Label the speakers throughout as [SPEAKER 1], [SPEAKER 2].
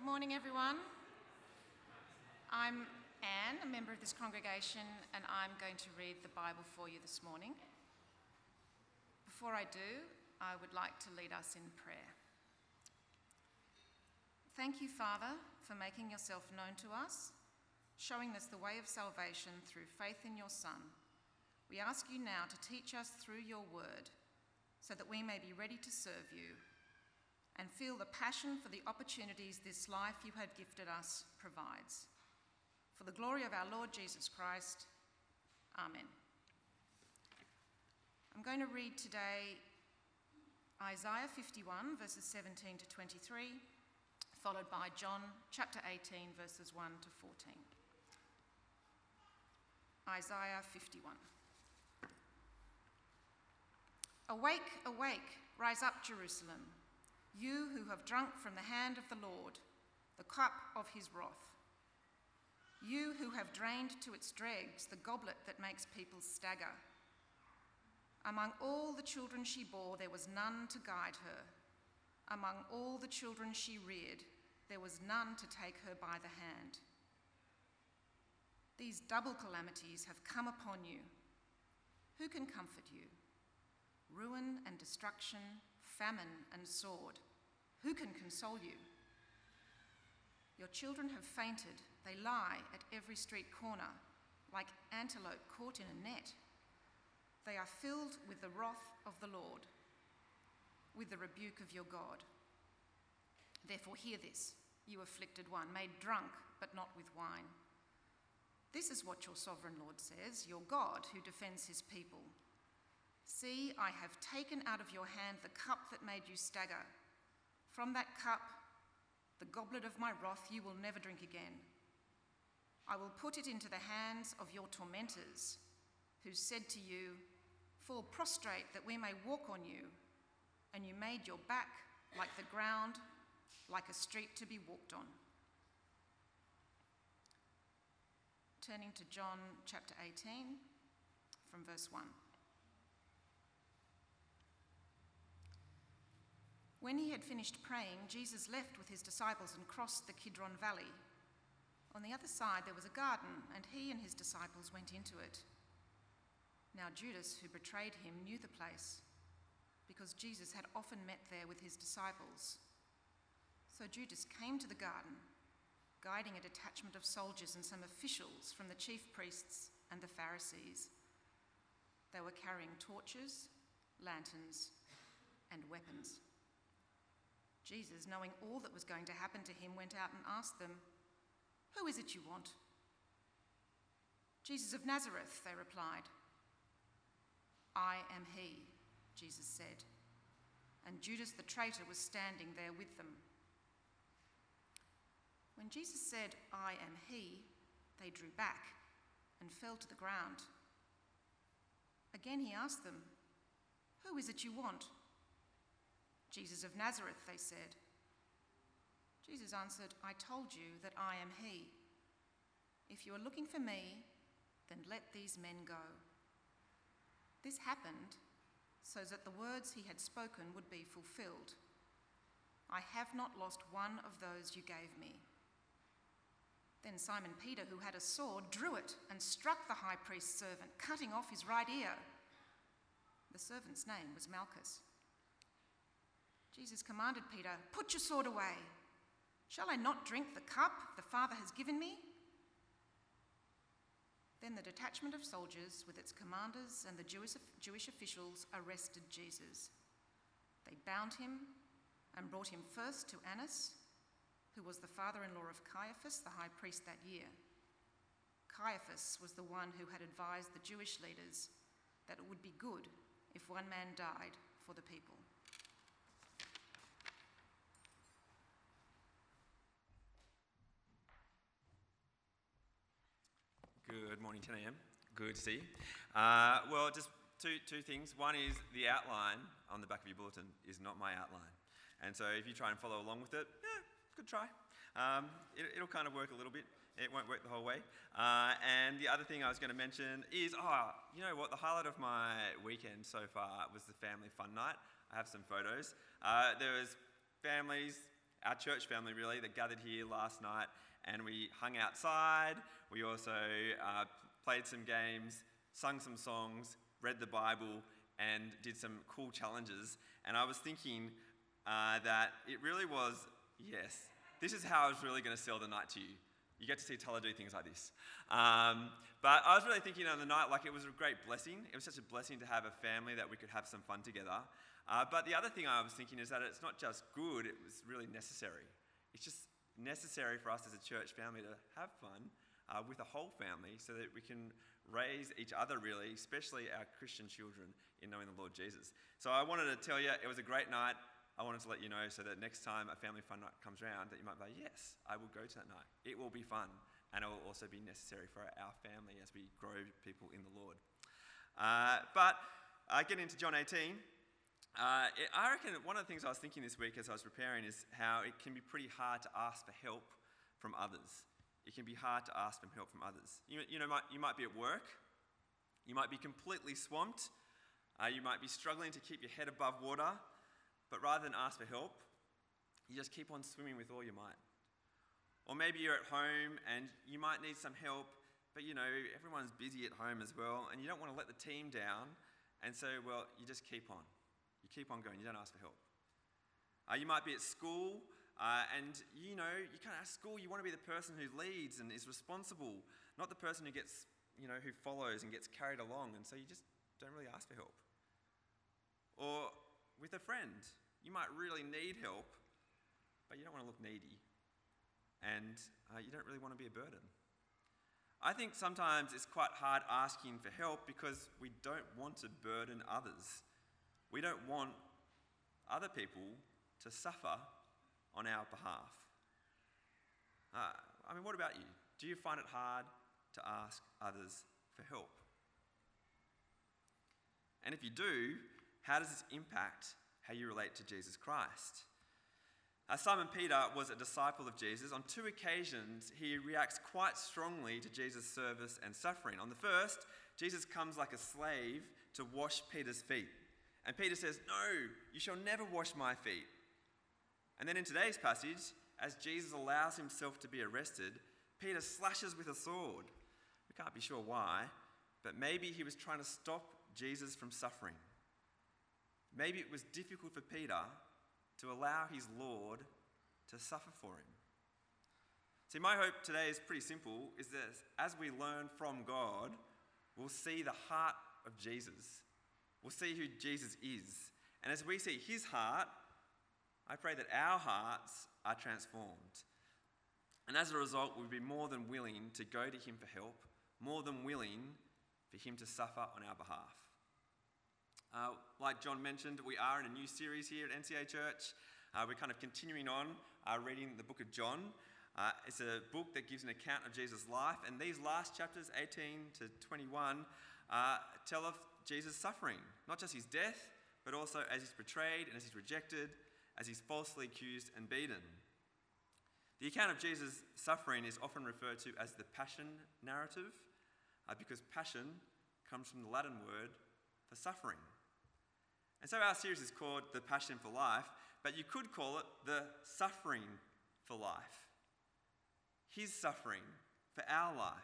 [SPEAKER 1] Good morning, everyone. I'm Anne, a member of this congregation, and I'm going to read the Bible for you this morning. Before I do, I would like to lead us in prayer. Thank you, Father, for making yourself known to us, showing us the way of salvation through faith in your Son. We ask you now to teach us through your word so that we may be ready to serve you and feel the passion for the opportunities this life you have gifted us provides. For the glory of our Lord Jesus Christ, Amen. I'm going to read today Isaiah 51, verses 17 to 23, followed by John chapter 18, verses 1 to 14. Isaiah 51. Awake, awake, rise up, Jerusalem, you who have drunk from the hand of the Lord, the cup of his wrath. You who have drained to its dregs the goblet that makes people stagger. Among all the children she bore, there was none to guide her. Among all the children she reared, there was none to take her by the hand. These double calamities have come upon you. Who can comfort you? Ruin and destruction, famine and sword. Who can console you? Your children have fainted. They lie at every street corner, like antelope caught in a net. They are filled with the wrath of the Lord, with the rebuke of your God. Therefore, hear this, you afflicted one, made drunk, but not with wine. This is what your sovereign Lord says, your God who defends his people. See, I have taken out of your hand the cup that made you stagger. From that cup, the goblet of my wrath, you will never drink again. I will put it into the hands of your tormentors, who said to you, Fall prostrate that we may walk on you. And you made your back like the ground, like a street to be walked on. Turning to John chapter 18, from verse 1. When he had finished praying, Jesus left with his disciples and crossed the Kidron Valley. On the other side, there was a garden, and he and his disciples went into it. Now, Judas, who betrayed him, knew the place because Jesus had often met there with his disciples. So Judas came to the garden, guiding a detachment of soldiers and some officials from the chief priests and the Pharisees. They were carrying torches, lanterns, and weapons. Jesus, knowing all that was going to happen to him, went out and asked them, Who is it you want? Jesus of Nazareth, they replied. I am he, Jesus said. And Judas the traitor was standing there with them. When Jesus said, I am he, they drew back and fell to the ground. Again he asked them, Who is it you want? Jesus of Nazareth, they said. Jesus answered, I told you that I am he. If you are looking for me, then let these men go. This happened so that the words he had spoken would be fulfilled. I have not lost one of those you gave me. Then Simon Peter, who had a sword, drew it and struck the high priest's servant, cutting off his right ear. The servant's name was Malchus. Jesus commanded Peter, Put your sword away. Shall I not drink the cup the Father has given me? Then the detachment of soldiers, with its commanders and the Jewish, Jewish officials, arrested Jesus. They bound him and brought him first to Annas, who was the father in law of Caiaphas, the high priest that year. Caiaphas was the one who had advised the Jewish leaders that it would be good if one man died for the people.
[SPEAKER 2] Good morning, 10 a.m. Good to see you. Uh, well, just two, two things. One is the outline on the back of your bulletin is not my outline. And so if you try and follow along with it, yeah, good try. Um, it, will kind of work a little bit. It won't work the whole way. Uh, and the other thing I was going to mention is, oh, you know what? The highlight of my weekend so far was the family fun night. I have some photos. Uh, there was families our church family really that gathered here last night and we hung outside. We also uh, played some games, sung some songs, read the Bible, and did some cool challenges. And I was thinking uh, that it really was yes, this is how I was really going to sell the night to you. You get to see Tulla do things like this. Um, but I was really thinking on the night, like it was a great blessing. It was such a blessing to have a family that we could have some fun together. Uh, but the other thing I was thinking is that it's not just good, it was really necessary. It's just necessary for us as a church family to have fun uh, with a whole family so that we can raise each other, really, especially our Christian children, in knowing the Lord Jesus. So I wanted to tell you it was a great night. I wanted to let you know so that next time a family fun night comes around, that you might be like, yes, I will go to that night. It will be fun, and it will also be necessary for our family as we grow people in the Lord. Uh, but uh, getting into John 18, uh, it, I reckon one of the things I was thinking this week as I was preparing is how it can be pretty hard to ask for help from others. It can be hard to ask for help from others. You, you know, might, you might be at work, you might be completely swamped, uh, you might be struggling to keep your head above water. But rather than ask for help, you just keep on swimming with all your might. Or maybe you're at home and you might need some help, but you know, everyone's busy at home as well, and you don't want to let the team down. And so, well, you just keep on. You keep on going, you don't ask for help. Uh, you might be at school, uh, and you know, you kind of at school, you want to be the person who leads and is responsible, not the person who gets, you know, who follows and gets carried along, and so you just don't really ask for help. Or with a friend, you might really need help, but you don't want to look needy. And uh, you don't really want to be a burden. I think sometimes it's quite hard asking for help because we don't want to burden others. We don't want other people to suffer on our behalf. Uh, I mean, what about you? Do you find it hard to ask others for help? And if you do, how does this impact how you relate to Jesus Christ. Uh, Simon Peter was a disciple of Jesus. On two occasions, he reacts quite strongly to Jesus' service and suffering. On the first, Jesus comes like a slave to wash Peter's feet. And Peter says, No, you shall never wash my feet. And then in today's passage, as Jesus allows himself to be arrested, Peter slashes with a sword. We can't be sure why, but maybe he was trying to stop Jesus from suffering. Maybe it was difficult for Peter to allow his Lord to suffer for him. See, my hope today is pretty simple is that as we learn from God, we'll see the heart of Jesus. We'll see who Jesus is. And as we see his heart, I pray that our hearts are transformed. And as a result, we'll be more than willing to go to him for help, more than willing for him to suffer on our behalf. Uh, like John mentioned, we are in a new series here at NCA Church. Uh, we're kind of continuing on uh, reading the book of John. Uh, it's a book that gives an account of Jesus' life, and these last chapters, 18 to 21, uh, tell of Jesus' suffering, not just his death, but also as he's betrayed and as he's rejected, as he's falsely accused and beaten. The account of Jesus' suffering is often referred to as the passion narrative, uh, because passion comes from the Latin word for suffering. And so our series is called The Passion for Life, but you could call it The Suffering for Life. His suffering for our life.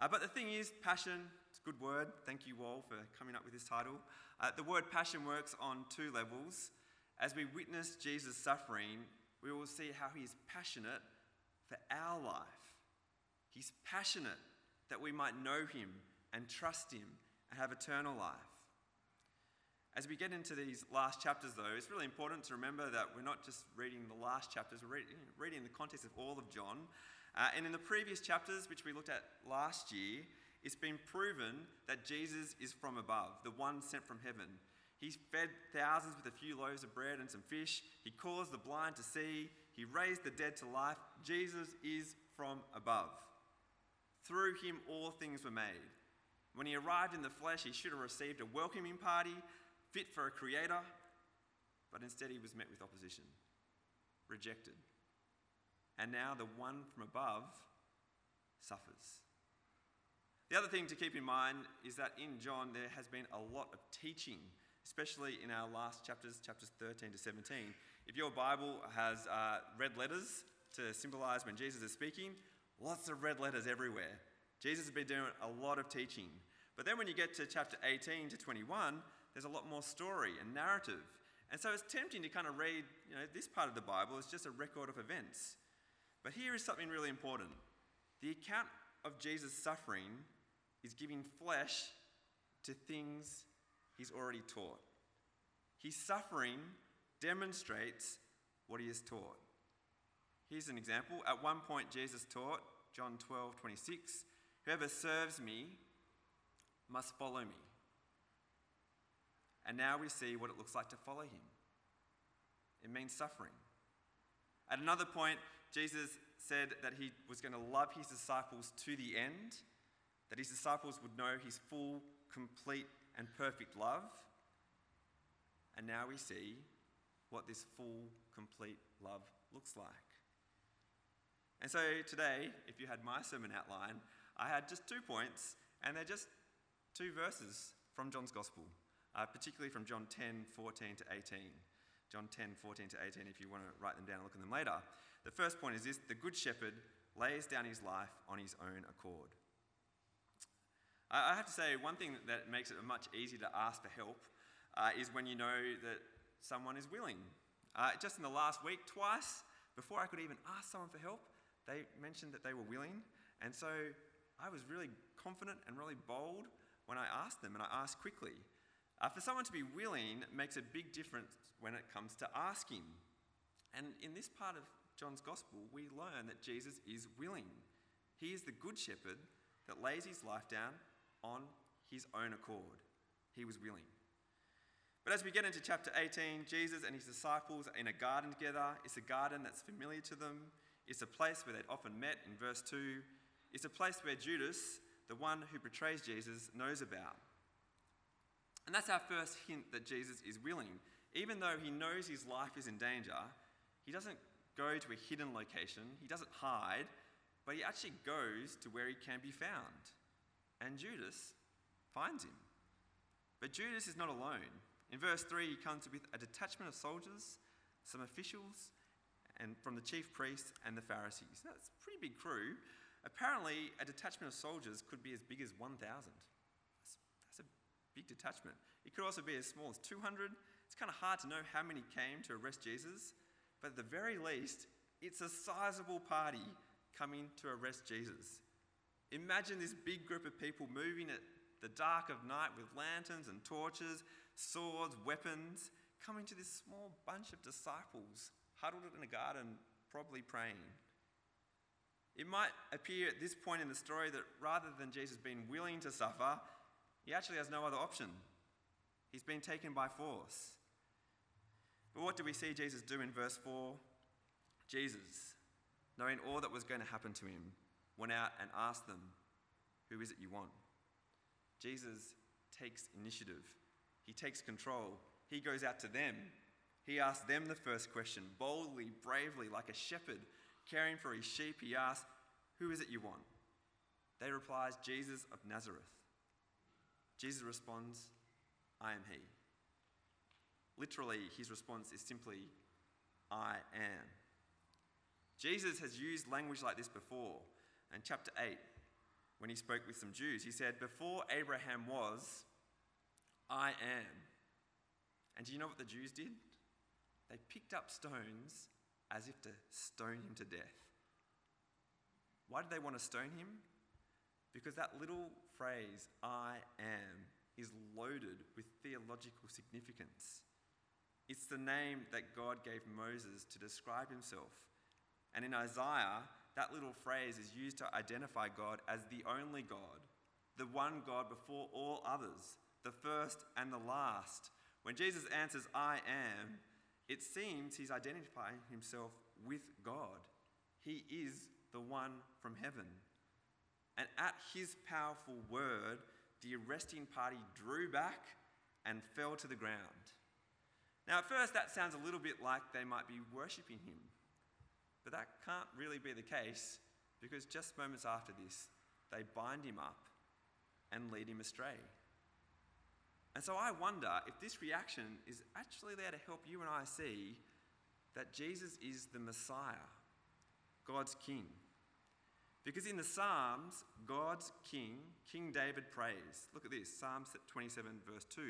[SPEAKER 2] Uh, but the thing is, passion, good word. Thank you all for coming up with this title. Uh, the word passion works on two levels. As we witness Jesus' suffering, we will see how he is passionate for our life. He's passionate that we might know him and trust him and have eternal life. As we get into these last chapters, though, it's really important to remember that we're not just reading the last chapters, we're reading, reading the context of all of John. Uh, and in the previous chapters, which we looked at last year, it's been proven that Jesus is from above, the one sent from heaven. He fed thousands with a few loaves of bread and some fish. He caused the blind to see. He raised the dead to life. Jesus is from above. Through him, all things were made. When he arrived in the flesh, he should have received a welcoming party fit for a creator, but instead he was met with opposition, rejected. And now the one from above suffers. The other thing to keep in mind is that in John there has been a lot of teaching, especially in our last chapters, chapters 13 to 17. If your Bible has uh, red letters to symbolize when Jesus is speaking, lots of red letters everywhere. Jesus has been doing a lot of teaching. But then when you get to chapter 18 to 21, there's a lot more story and narrative. And so it's tempting to kind of read, you know, this part of the Bible as just a record of events. But here is something really important. The account of Jesus' suffering is giving flesh to things he's already taught. His suffering demonstrates what he has taught. Here's an example. At one point, Jesus taught, John 12, 26, Whoever serves me must follow me. And now we see what it looks like to follow him. It means suffering. At another point, Jesus said that he was going to love his disciples to the end, that his disciples would know his full, complete, and perfect love. And now we see what this full, complete love looks like. And so today, if you had my sermon outline, I had just two points, and they're just two verses from John's Gospel, uh, particularly from John 10 14 to 18. John 10 14 to 18, if you want to write them down and look at them later. The first point is this the Good Shepherd lays down his life on his own accord. I have to say, one thing that makes it much easier to ask for help uh, is when you know that someone is willing. Uh, just in the last week, twice, before I could even ask someone for help, they mentioned that they were willing. And so I was really confident and really bold when I asked them, and I asked quickly. Uh, for someone to be willing makes a big difference when it comes to asking. And in this part of John's Gospel, we learn that Jesus is willing. He is the good shepherd that lays his life down on his own accord. He was willing. But as we get into chapter 18, Jesus and his disciples are in a garden together. It's a garden that's familiar to them. It's a place where they'd often met in verse 2. It's a place where Judas, the one who betrays Jesus, knows about. And that's our first hint that Jesus is willing. Even though he knows his life is in danger, he doesn't go to a hidden location, he doesn't hide, but he actually goes to where he can be found. And Judas finds him. But Judas is not alone. In verse 3, he comes with a detachment of soldiers, some officials, and from the chief priests and the Pharisees. That's a pretty big crew. Apparently, a detachment of soldiers could be as big as 1,000. That's, that's a big detachment. It could also be as small as 200. It's kind of hard to know how many came to arrest Jesus, but at the very least, it's a sizable party coming to arrest Jesus. Imagine this big group of people moving at the dark of night with lanterns and torches, swords, weapons, coming to this small bunch of disciples huddled in a garden, probably praying. It might appear at this point in the story that rather than Jesus being willing to suffer, he actually has no other option. He's been taken by force. But what do we see Jesus do in verse 4? Jesus, knowing all that was going to happen to him, went out and asked them, Who is it you want? Jesus takes initiative, he takes control. He goes out to them. He asks them the first question, boldly, bravely, like a shepherd caring for his sheep. He asks, Who is it you want? They reply, Jesus of Nazareth. Jesus responds, I am he. Literally, his response is simply, I am. Jesus has used language like this before. In chapter 8, when he spoke with some Jews, he said, Before Abraham was, I am. And do you know what the Jews did? They picked up stones as if to stone him to death. Why did they want to stone him? Because that little phrase, I am, is loaded with theological significance. It's the name that God gave Moses to describe himself. And in Isaiah, that little phrase is used to identify God as the only God, the one God before all others, the first and the last. When Jesus answers, I am, it seems he's identifying himself with God. He is the one from heaven. And at his powerful word, the arresting party drew back and fell to the ground. Now, at first, that sounds a little bit like they might be worshipping him. But that can't really be the case because just moments after this, they bind him up and lead him astray. And so I wonder if this reaction is actually there to help you and I see that Jesus is the Messiah, God's King. Because in the Psalms, God's King, King David prays. Look at this Psalm 27, verse 2.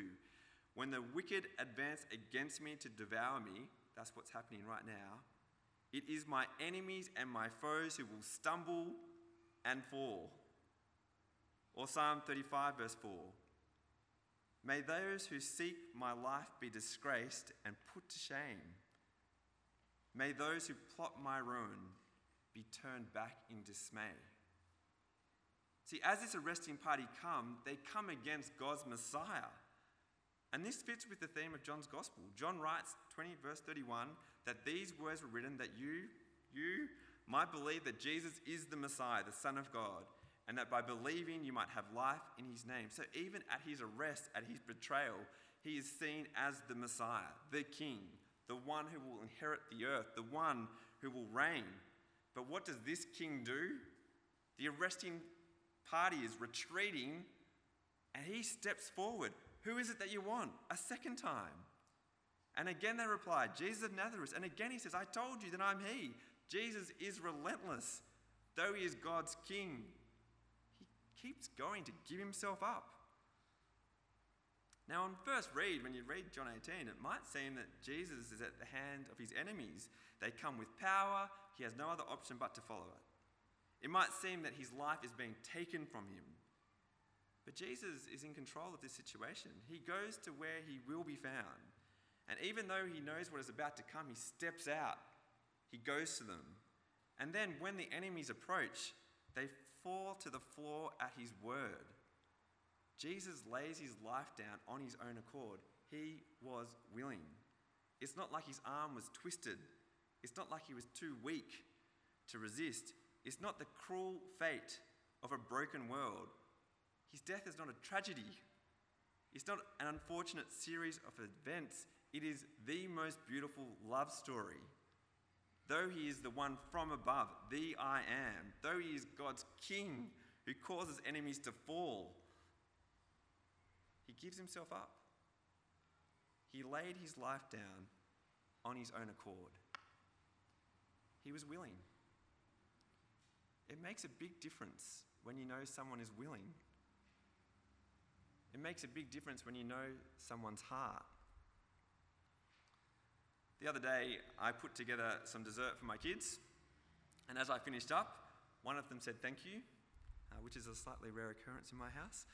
[SPEAKER 2] When the wicked advance against me to devour me, that's what's happening right now, it is my enemies and my foes who will stumble and fall. Or Psalm 35, verse 4. May those who seek my life be disgraced and put to shame. May those who plot my ruin be turned back in dismay. See, as this arresting party come, they come against God's Messiah. And this fits with the theme of John's Gospel. John writes, 20 verse 31, that these words were written that you, you might believe that Jesus is the Messiah, the Son of God, and that by believing you might have life in his name. So even at his arrest, at his betrayal, he is seen as the Messiah, the King, the one who will inherit the earth, the one who will reign. But what does this king do? The arresting party is retreating and he steps forward. Who is it that you want? A second time. And again they replied, Jesus of Nazareth. And again he says, I told you that I'm he. Jesus is relentless. Though he is God's king, he keeps going to give himself up. Now, on first read, when you read John 18, it might seem that Jesus is at the hand of his enemies. They come with power, he has no other option but to follow it. It might seem that his life is being taken from him. But Jesus is in control of this situation. He goes to where he will be found. And even though he knows what is about to come, he steps out. He goes to them. And then when the enemies approach, they fall to the floor at his word. Jesus lays his life down on his own accord. He was willing. It's not like his arm was twisted it's not like he was too weak to resist. It's not the cruel fate of a broken world. His death is not a tragedy. It's not an unfortunate series of events. It is the most beautiful love story. Though he is the one from above, the I am, though he is God's king who causes enemies to fall, he gives himself up. He laid his life down on his own accord. He was willing. It makes a big difference when you know someone is willing. It makes a big difference when you know someone's heart. The other day, I put together some dessert for my kids, and as I finished up, one of them said thank you, uh, which is a slightly rare occurrence in my house.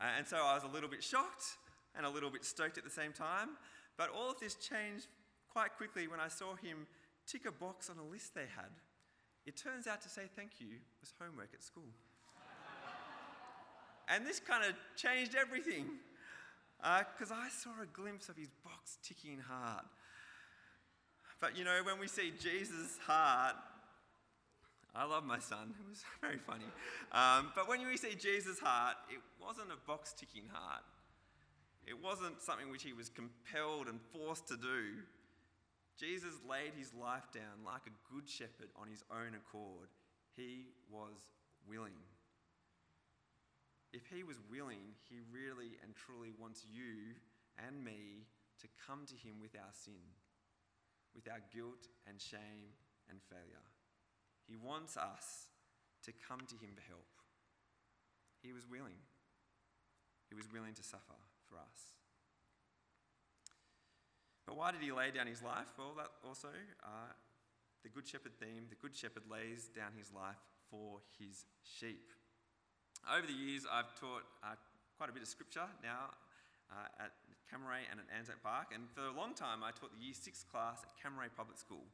[SPEAKER 2] Uh, and so I was a little bit shocked and a little bit stoked at the same time. But all of this changed quite quickly when I saw him tick a box on a list they had. It turns out to say thank you was homework at school. and this kind of changed everything because uh, I saw a glimpse of his box ticking hard. But you know, when we see Jesus' heart, I love my son, it was very funny. Um, but when we see Jesus' heart, it wasn't a box ticking heart. It wasn't something which he was compelled and forced to do. Jesus laid his life down like a good shepherd on his own accord. He was willing. If he was willing, he really and truly wants you and me to come to him with our sin, with our guilt and shame and failure. He wants us to come to him for help. He was willing. He was willing to suffer for us. But why did he lay down his life? Well, that also, uh, the Good Shepherd theme, the Good Shepherd lays down his life for his sheep. Over the years, I've taught uh, quite a bit of scripture now uh, at Cammeray and at Anzac Park, and for a long time, I taught the Year Six class at Cammeray Public School.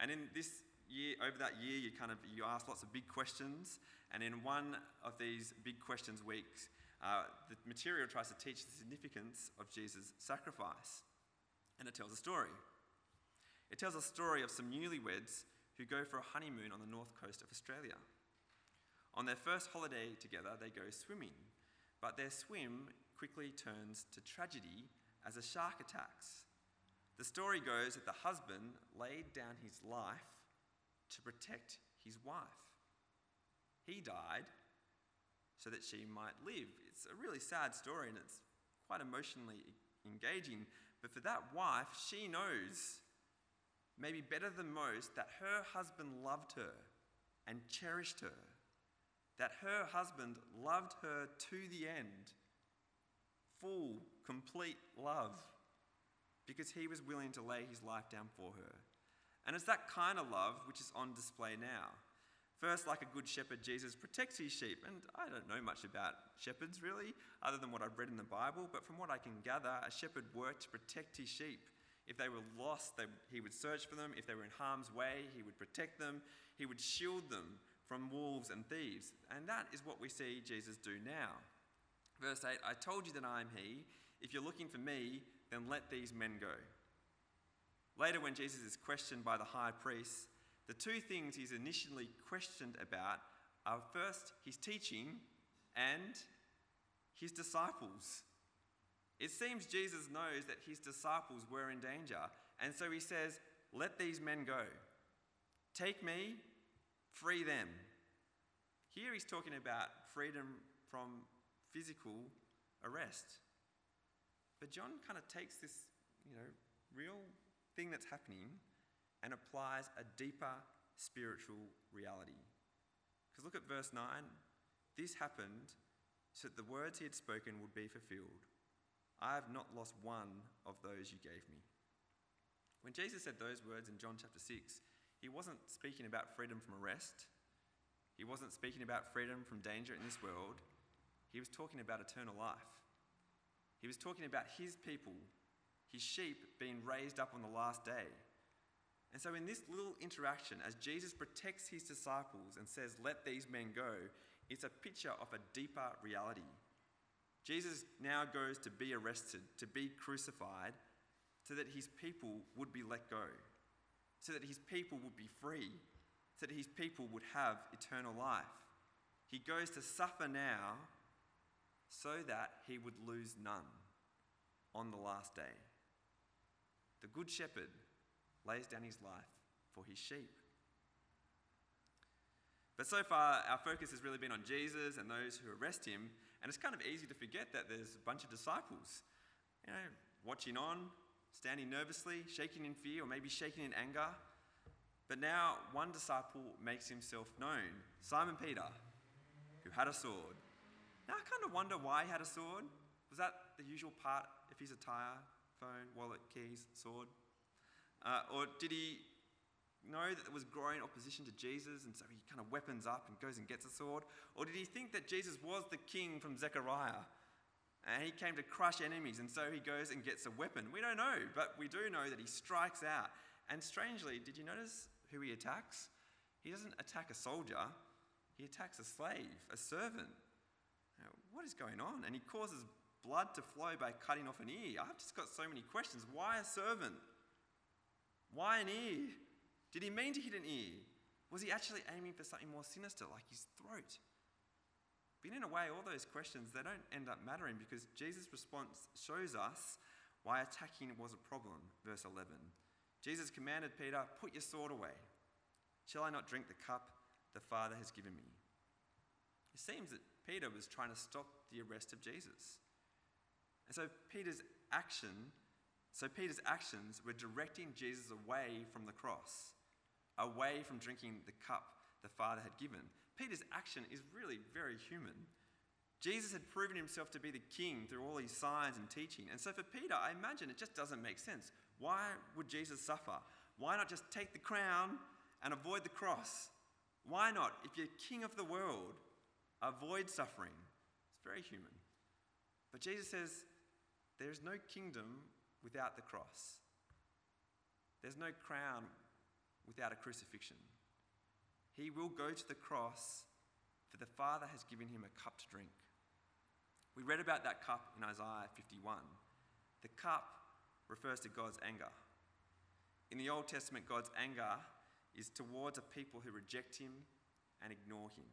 [SPEAKER 2] And in this year, over that year, you kind of you ask lots of big questions, and in one of these big questions weeks, uh, the material tries to teach the significance of Jesus' sacrifice and it tells a story. It tells a story of some newlyweds who go for a honeymoon on the north coast of Australia. On their first holiday together, they go swimming, but their swim quickly turns to tragedy as a shark attacks. The story goes that the husband laid down his life to protect his wife. He died so that she might live. It's a really sad story and it's quite emotionally engaging, but for that wife, she knows maybe better than most, that her husband loved her and cherished her, that her husband loved her to the end, full, complete love, because he was willing to lay his life down for her. And it's that kind of love which is on display now. First, like a good shepherd, Jesus protects his sheep. And I don't know much about shepherds really, other than what I've read in the Bible, but from what I can gather, a shepherd worked to protect his sheep. If they were lost, they, he would search for them. If they were in harm's way, he would protect them. He would shield them from wolves and thieves. And that is what we see Jesus do now. Verse 8 I told you that I am he. If you're looking for me, then let these men go. Later, when Jesus is questioned by the high priest, the two things he's initially questioned about are first his teaching and his disciples. It seems Jesus knows that his disciples were in danger, and so he says, Let these men go. Take me, free them. Here he's talking about freedom from physical arrest. But John kind of takes this, you know, real thing that's happening and applies a deeper spiritual reality. Because look at verse 9. This happened so that the words he had spoken would be fulfilled. I have not lost one of those you gave me. When Jesus said those words in John chapter 6, he wasn't speaking about freedom from arrest. He wasn't speaking about freedom from danger in this world. He was talking about eternal life. He was talking about his people, his sheep being raised up on the last day. And so, in this little interaction, as Jesus protects his disciples and says, Let these men go, it's a picture of a deeper reality. Jesus now goes to be arrested, to be crucified, so that his people would be let go, so that his people would be free, so that his people would have eternal life. He goes to suffer now so that he would lose none on the last day. The Good Shepherd lays down his life for his sheep. But so far, our focus has really been on Jesus and those who arrest him, and it's kind of easy to forget that there's a bunch of disciples, you know, watching on, standing nervously, shaking in fear, or maybe shaking in anger. But now one disciple makes himself known Simon Peter, who had a sword. Now I kind of wonder why he had a sword. Was that the usual part of his attire? phone, wallet, keys, sword? Uh, or did he know that there was growing opposition to Jesus and so he kind of weapons up and goes and gets a sword? Or did he think that Jesus was the king from Zechariah and he came to crush enemies and so he goes and gets a weapon? We don't know, but we do know that he strikes out. And strangely, did you notice who he attacks? He doesn't attack a soldier, he attacks a slave, a servant. What is going on? And he causes blood to flow by cutting off an ear. I've just got so many questions. Why a servant? Why an ear? Did he mean to hit an ear? Was he actually aiming for something more sinister, like his throat? But in a way, all those questions, they don't end up mattering because Jesus' response shows us why attacking was a problem. Verse 11. Jesus commanded Peter, Put your sword away. Shall I not drink the cup the Father has given me? It seems that Peter was trying to stop the arrest of Jesus. And so Peter's action, so Peter's actions were directing Jesus away from the cross, away from drinking the cup the Father had given. Peter's action is really very human. Jesus had proven himself to be the king through all his signs and teaching. And so for Peter, I imagine it just doesn't make sense. Why would Jesus suffer? Why not just take the crown and avoid the cross? Why not, if you're king of the world, avoid suffering? It's very human. But Jesus says, there is no kingdom without the cross. There's no crown without a crucifixion. He will go to the cross, for the Father has given him a cup to drink. We read about that cup in Isaiah 51. The cup refers to God's anger. In the Old Testament, God's anger is towards a people who reject him and ignore him.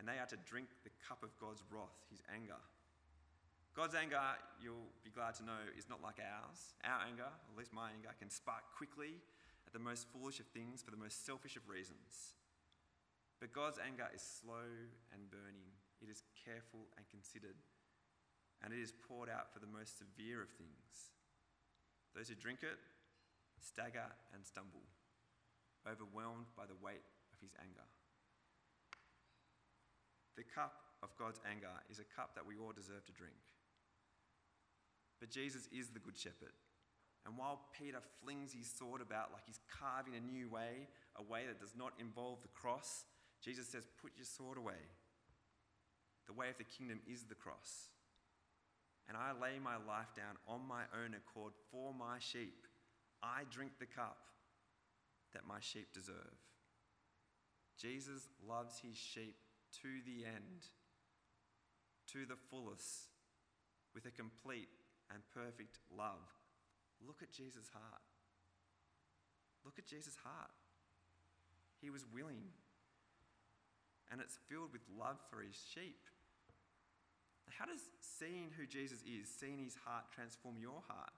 [SPEAKER 2] And they are to drink the cup of God's wrath, his anger. God's anger, you'll be glad to know, is not like ours. Our anger, at least my anger, can spark quickly at the most foolish of things for the most selfish of reasons. But God's anger is slow and burning, it is careful and considered, and it is poured out for the most severe of things. Those who drink it stagger and stumble, overwhelmed by the weight of his anger. The cup of God's anger is a cup that we all deserve to drink. But Jesus is the Good Shepherd. And while Peter flings his sword about like he's carving a new way, a way that does not involve the cross, Jesus says, Put your sword away. The way of the kingdom is the cross. And I lay my life down on my own accord for my sheep. I drink the cup that my sheep deserve. Jesus loves his sheep to the end, to the fullest, with a complete and perfect love. Look at Jesus' heart. Look at Jesus' heart. He was willing, and it's filled with love for his sheep. How does seeing who Jesus is, seeing his heart, transform your heart?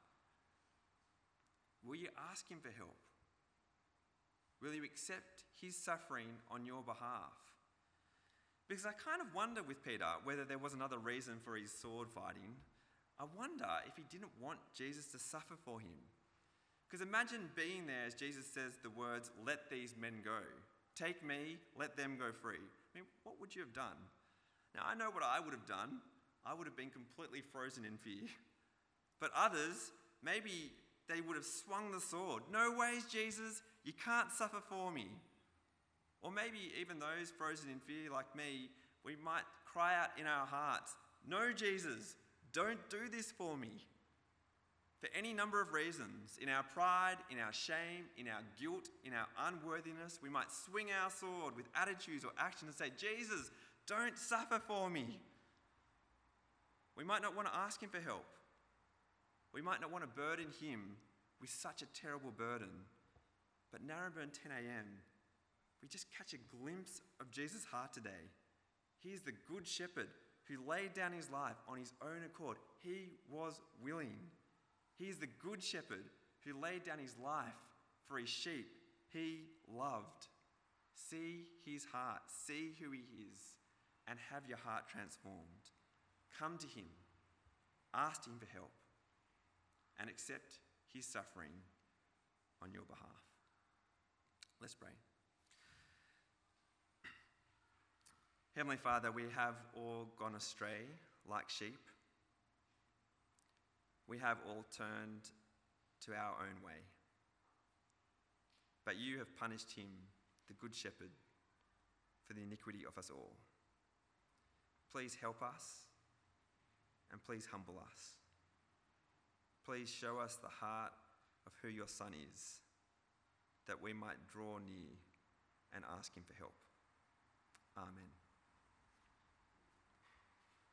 [SPEAKER 2] Will you ask him for help? Will you accept his suffering on your behalf? Because I kind of wonder with Peter whether there was another reason for his sword fighting. I wonder if he didn't want Jesus to suffer for him. Because imagine being there as Jesus says the words, Let these men go. Take me, let them go free. I mean, what would you have done? Now, I know what I would have done. I would have been completely frozen in fear. But others, maybe they would have swung the sword. No ways, Jesus, you can't suffer for me. Or maybe even those frozen in fear, like me, we might cry out in our hearts, No, Jesus, don't do this for me. For any number of reasons, in our pride, in our shame, in our guilt, in our unworthiness, we might swing our sword with attitudes or actions and say, Jesus, don't suffer for me. We might not want to ask Him for help. We might not want to burden Him with such a terrible burden. But Narrabeen 10 a.m., we just catch a glimpse of Jesus' heart today. He is the good shepherd who laid down his life on his own accord. He was willing. He is the good shepherd who laid down his life for his sheep. He loved. See his heart, see who he is, and have your heart transformed. Come to him, ask him for help, and accept his suffering on your behalf. Let's pray. Heavenly Father, we have all gone astray like sheep. We have all turned to our own way. But you have punished him, the Good Shepherd, for the iniquity of us all. Please help us and please humble us. Please show us the heart of who your Son is, that we might draw near and ask him for help.